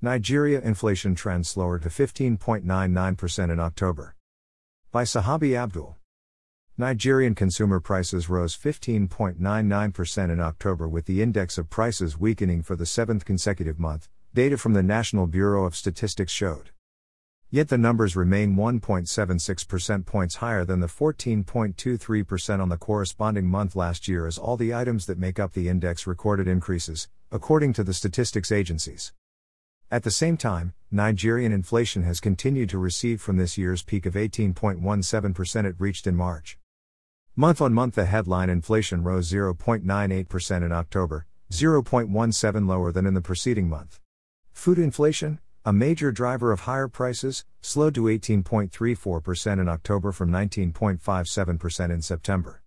Nigeria inflation trend slower to 15.99% in October. By Sahabi Abdul. Nigerian consumer prices rose 15.99% in October with the index of prices weakening for the seventh consecutive month, data from the National Bureau of Statistics showed. Yet the numbers remain 1.76 percent points higher than the 14.23% on the corresponding month last year as all the items that make up the index recorded increases, according to the statistics agencies. At the same time, Nigerian inflation has continued to recede from this year's peak of 18.17% it reached in March. Month on month, the headline inflation rose 0.98% in October, 0.17 lower than in the preceding month. Food inflation, a major driver of higher prices, slowed to 18.34% in October from 19.57% in September.